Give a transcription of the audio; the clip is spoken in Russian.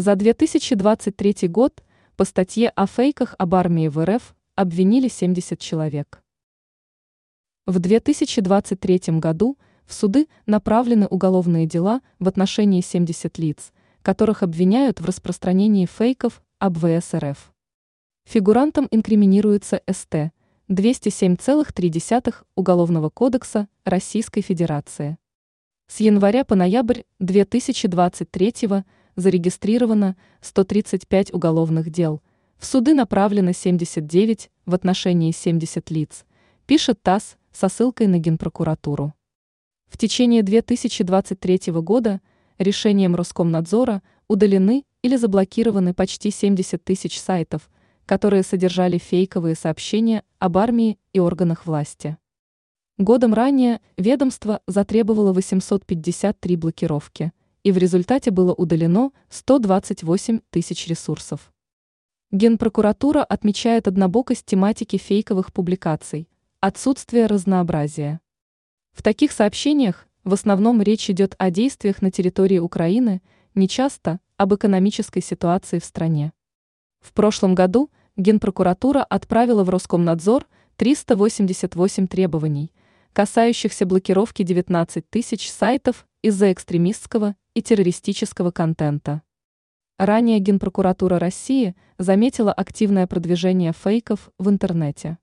За 2023 год по статье о фейках об армии в РФ обвинили 70 человек. В 2023 году в суды направлены уголовные дела в отношении 70 лиц, которых обвиняют в распространении фейков об ВС РФ. Фигурантам инкриминируется СТ 207,3 Уголовного кодекса Российской Федерации. С января по ноябрь 2023 зарегистрировано 135 уголовных дел, в суды направлено 79 в отношении 70 лиц, пишет ТАСС со ссылкой на Генпрокуратуру. В течение 2023 года решением Роскомнадзора удалены или заблокированы почти 70 тысяч сайтов, которые содержали фейковые сообщения об армии и органах власти. Годом ранее ведомство затребовало 853 блокировки, и в результате было удалено 128 тысяч ресурсов. Генпрокуратура отмечает однобокость тематики фейковых публикаций, отсутствие разнообразия. В таких сообщениях в основном речь идет о действиях на территории Украины, нечасто об экономической ситуации в стране. В прошлом году Генпрокуратура отправила в Роскомнадзор 388 требований, касающихся блокировки 19 тысяч сайтов из-за экстремистского и террористического контента. Ранее Генпрокуратура России заметила активное продвижение фейков в интернете.